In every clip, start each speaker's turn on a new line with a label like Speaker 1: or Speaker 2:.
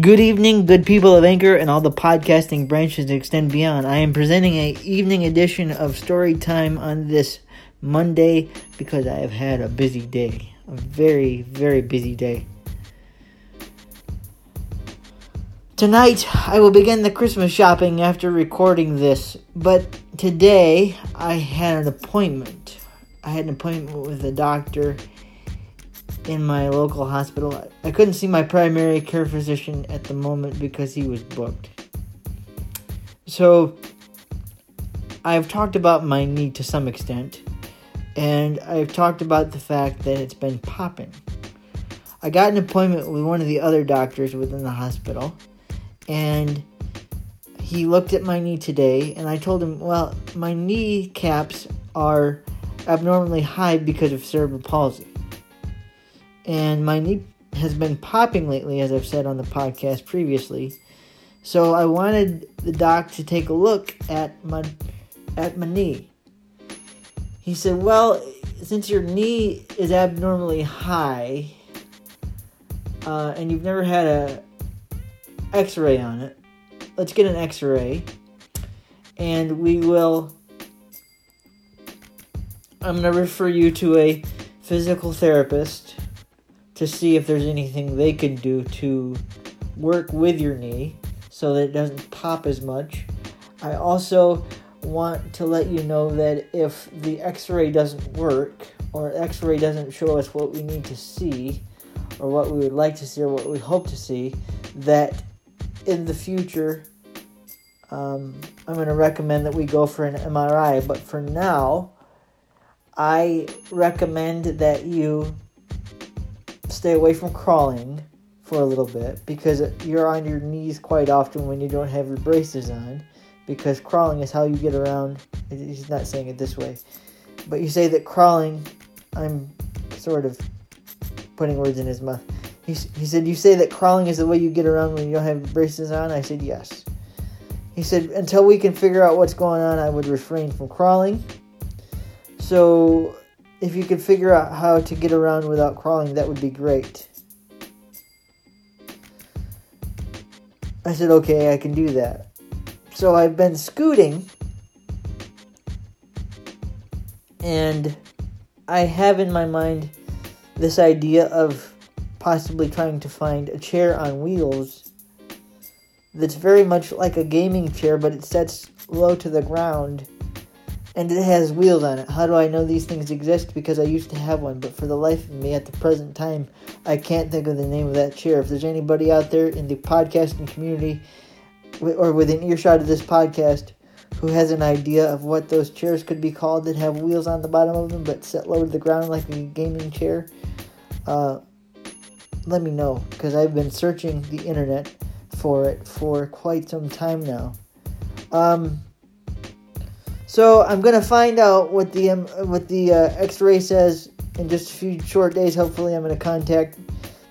Speaker 1: Good evening, good people of Anchor and all the podcasting branches that extend beyond. I am presenting a evening edition of Story Time on this Monday because I have had a busy day. A very, very busy day. Tonight, I will begin the Christmas shopping after recording this, but today I had an appointment. I had an appointment with a doctor in my local hospital. I couldn't see my primary care physician at the moment because he was booked. So, I've talked about my knee to some extent, and I've talked about the fact that it's been popping. I got an appointment with one of the other doctors within the hospital, and he looked at my knee today, and I told him, well, my knee caps are abnormally high because of cerebral palsy and my knee has been popping lately, as I've said on the podcast previously. So I wanted the doc to take a look at my at my knee. He said, "Well, since your knee is abnormally high, uh, and you've never had a X-ray on it, let's get an X-ray, and we will. I'm gonna refer you to a physical therapist." To see if there's anything they can do to work with your knee so that it doesn't pop as much. I also want to let you know that if the x ray doesn't work or x ray doesn't show us what we need to see or what we would like to see or what we hope to see, that in the future, um, I'm going to recommend that we go for an MRI. But for now, I recommend that you stay away from crawling for a little bit because you're on your knees quite often when you don't have your braces on because crawling is how you get around. He's not saying it this way but you say that crawling i'm sort of putting words in his mouth. He, he said you say that crawling is the way you get around when you don't have braces on? I said yes. He said until we can figure out what's going on i would refrain from crawling. So if you could figure out how to get around without crawling, that would be great. I said, okay, I can do that. So I've been scooting, and I have in my mind this idea of possibly trying to find a chair on wheels that's very much like a gaming chair, but it sets low to the ground and it has wheels on it. How do I know these things exist? Because I used to have one, but for the life of me at the present time, I can't think of the name of that chair. If there's anybody out there in the podcasting community or within earshot of this podcast who has an idea of what those chairs could be called that have wheels on the bottom of them but set low to the ground like a gaming chair, uh, let me know because I've been searching the internet for it for quite some time now. Um, so I'm gonna find out what the um, what the uh, X-ray says in just a few short days. Hopefully, I'm gonna contact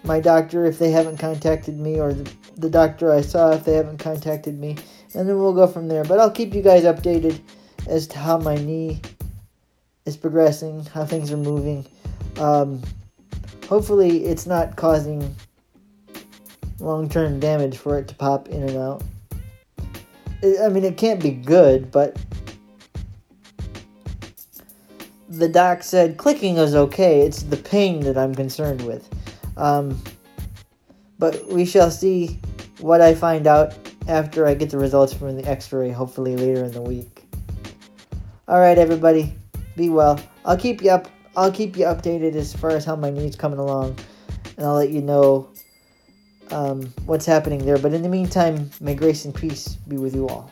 Speaker 1: my doctor if they haven't contacted me, or the, the doctor I saw if they haven't contacted me, and then we'll go from there. But I'll keep you guys updated as to how my knee is progressing, how things are moving. Um, hopefully, it's not causing long-term damage for it to pop in and out. I mean, it can't be good, but the doc said clicking is okay. It's the pain that I'm concerned with. Um, but we shall see what I find out after I get the results from the x-ray, hopefully later in the week. All right, everybody, be well. I'll keep you up. I'll keep you updated as far as how my knee's coming along, and I'll let you know um, what's happening there. But in the meantime, may grace and peace be with you all.